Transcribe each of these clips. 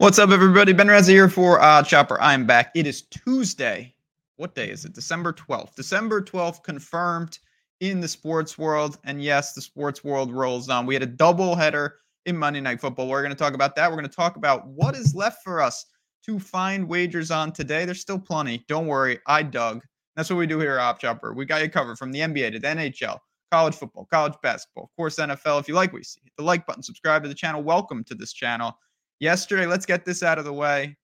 What's up, everybody? Ben Reza here for uh, Chopper. I'm back. It is Tuesday. What day is it? December 12th. December 12th confirmed in the sports world. And yes, the sports world rolls on. We had a double header in Monday Night Football. We're going to talk about that. We're going to talk about what is left for us to find wagers on today. There's still plenty. Don't worry. I dug. That's what we do here at OddsShopper. We got you covered from the NBA to the NHL, college football, college basketball, of course, NFL. If you like what you see, hit the like button, subscribe to the channel. Welcome to this channel yesterday, let's get this out of the way.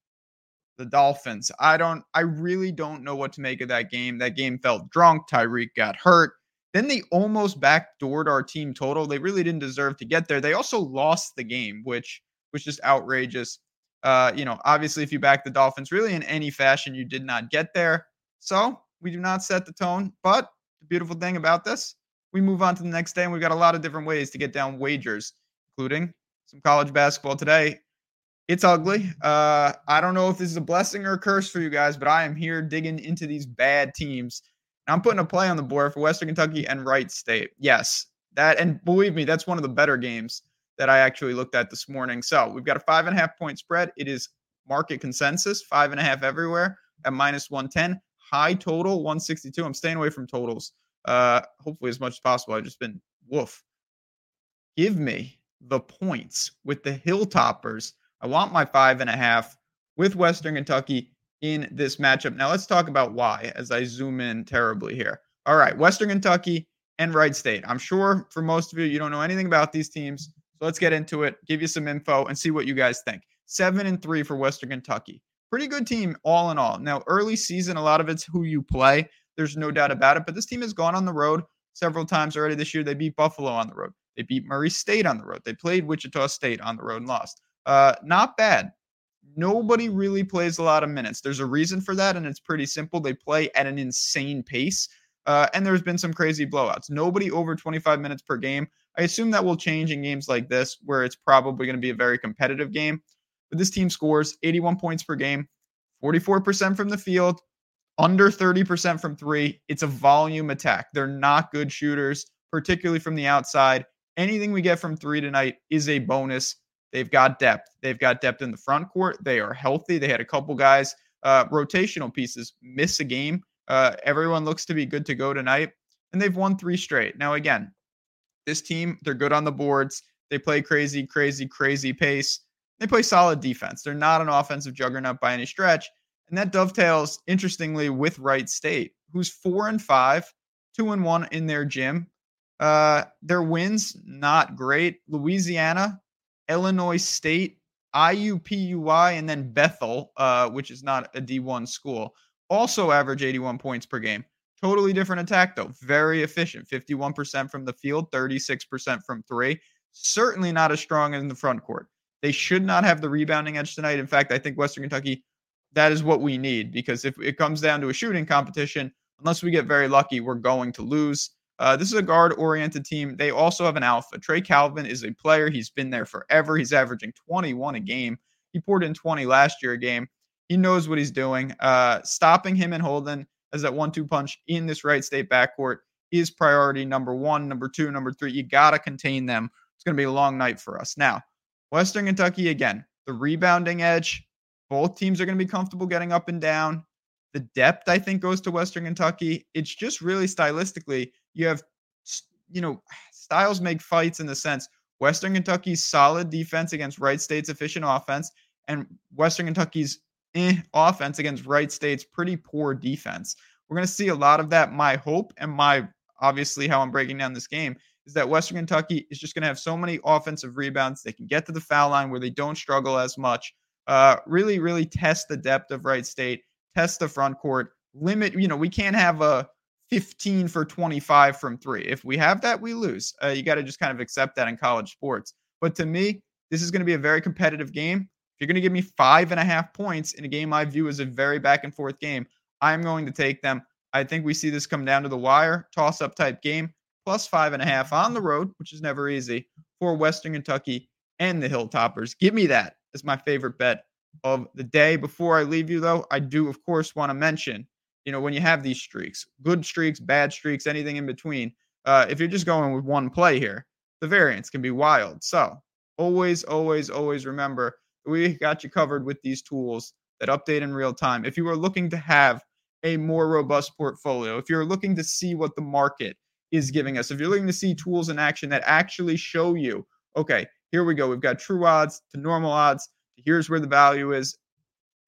The Dolphins. I don't, I really don't know what to make of that game. That game felt drunk. Tyreek got hurt. Then they almost backdoored our team total. They really didn't deserve to get there. They also lost the game, which was just outrageous. Uh, you know, obviously, if you back the Dolphins really in any fashion, you did not get there. So we do not set the tone. But the beautiful thing about this, we move on to the next day, and we've got a lot of different ways to get down wagers, including some college basketball today it's ugly. Uh, I don't know if this is a blessing or a curse for you guys, but I am here digging into these bad teams. I'm putting a play on the board for Western Kentucky and Wright State. Yes, that, and believe me, that's one of the better games that I actually looked at this morning. So we've got a five and a half point spread. It is market consensus, five and a half everywhere at minus 110. High total, 162. I'm staying away from totals, uh, hopefully as much as possible. I've just been woof. Give me the points with the Hilltoppers I want my five and a half with Western Kentucky in this matchup. Now let's talk about why as I zoom in terribly here. All right, Western Kentucky and Wright State. I'm sure for most of you, you don't know anything about these teams. So let's get into it, give you some info, and see what you guys think. Seven and three for Western Kentucky. Pretty good team, all in all. Now, early season, a lot of it's who you play. There's no doubt about it. But this team has gone on the road several times already this year. They beat Buffalo on the road. They beat Murray State on the road. They played Wichita State on the road and lost. Uh, not bad. Nobody really plays a lot of minutes. There's a reason for that, and it's pretty simple. They play at an insane pace, uh, and there's been some crazy blowouts. Nobody over 25 minutes per game. I assume that will change in games like this, where it's probably going to be a very competitive game. But this team scores 81 points per game, 44% from the field, under 30% from three. It's a volume attack. They're not good shooters, particularly from the outside. Anything we get from three tonight is a bonus. They've got depth. They've got depth in the front court. They are healthy. They had a couple guys, uh, rotational pieces, miss a game. Uh, everyone looks to be good to go tonight, and they've won three straight. Now, again, this team, they're good on the boards. They play crazy, crazy, crazy pace. They play solid defense. They're not an offensive juggernaut by any stretch. And that dovetails, interestingly, with Wright State, who's four and five, two and one in their gym. Uh, their wins, not great. Louisiana, Illinois State, IUPUI, and then Bethel, uh, which is not a D1 school, also average 81 points per game. Totally different attack, though. Very efficient. 51% from the field, 36% from three. Certainly not as strong in the front court. They should not have the rebounding edge tonight. In fact, I think Western Kentucky, that is what we need because if it comes down to a shooting competition, unless we get very lucky, we're going to lose. Uh, this is a guard oriented team. They also have an alpha. Trey Calvin is a player. He's been there forever. He's averaging 21 a game. He poured in 20 last year a game. He knows what he's doing. Uh, stopping him and Holden as that one two punch in this Wright State backcourt is priority number one, number two, number three. You got to contain them. It's going to be a long night for us. Now, Western Kentucky, again, the rebounding edge. Both teams are going to be comfortable getting up and down. The depth, I think, goes to Western Kentucky. It's just really stylistically, you have, you know, styles make fights in the sense Western Kentucky's solid defense against Wright State's efficient offense, and Western Kentucky's eh, offense against Wright State's pretty poor defense. We're going to see a lot of that. My hope and my obviously how I'm breaking down this game is that Western Kentucky is just going to have so many offensive rebounds. They can get to the foul line where they don't struggle as much. Uh, really, really test the depth of Wright State, test the front court, limit. You know, we can't have a 15 for 25 from three. If we have that, we lose. Uh, you got to just kind of accept that in college sports. But to me, this is going to be a very competitive game. If you're going to give me five and a half points in a game I view as a very back and forth game, I'm going to take them. I think we see this come down to the wire, toss up type game, plus five and a half on the road, which is never easy for Western Kentucky and the Hilltoppers. Give me that as my favorite bet of the day. Before I leave you, though, I do, of course, want to mention you know, when you have these streaks, good streaks, bad streaks, anything in between, uh, if you're just going with one play here, the variance can be wild. So always, always, always remember we got you covered with these tools that update in real time. If you are looking to have a more robust portfolio, if you're looking to see what the market is giving us, if you're looking to see tools in action that actually show you, okay, here we go. We've got true odds to normal odds. Here's where the value is.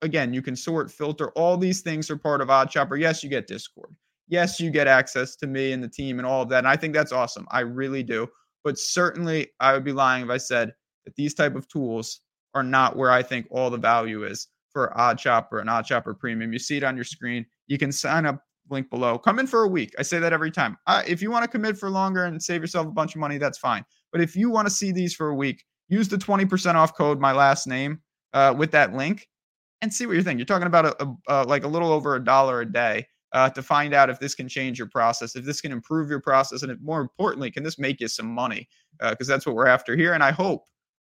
Again, you can sort, filter. All these things are part of OddsShopper. Yes, you get Discord. Yes, you get access to me and the team and all of that. And I think that's awesome. I really do. But certainly, I would be lying if I said that these type of tools are not where I think all the value is for OddsShopper and OddsShopper Premium. You see it on your screen. You can sign up link below. Come in for a week. I say that every time. Uh, if you want to commit for longer and save yourself a bunch of money, that's fine. But if you want to see these for a week, use the 20% off code, my last name, uh, with that link and see what you think. You're talking about a, a, a like a little over a dollar a day uh, to find out if this can change your process, if this can improve your process, and if, more importantly, can this make you some money? Because uh, that's what we're after here. And I hope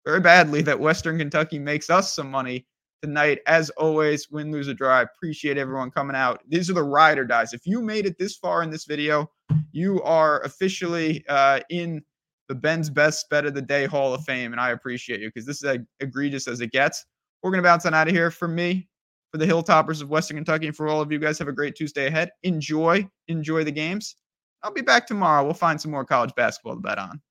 very badly that Western Kentucky makes us some money tonight. As always, win, lose, or draw. I appreciate everyone coming out. These are the ride or dies. If you made it this far in this video, you are officially uh, in the Ben's Best Bet of the Day Hall of Fame, and I appreciate you because this is as egregious as it gets. We're going to bounce on out of here. For me, for the Hilltoppers of Western Kentucky, and for all of you guys, have a great Tuesday ahead. Enjoy, enjoy the games. I'll be back tomorrow. We'll find some more college basketball to bet on.